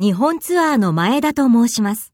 日本ツアーの前田と申します。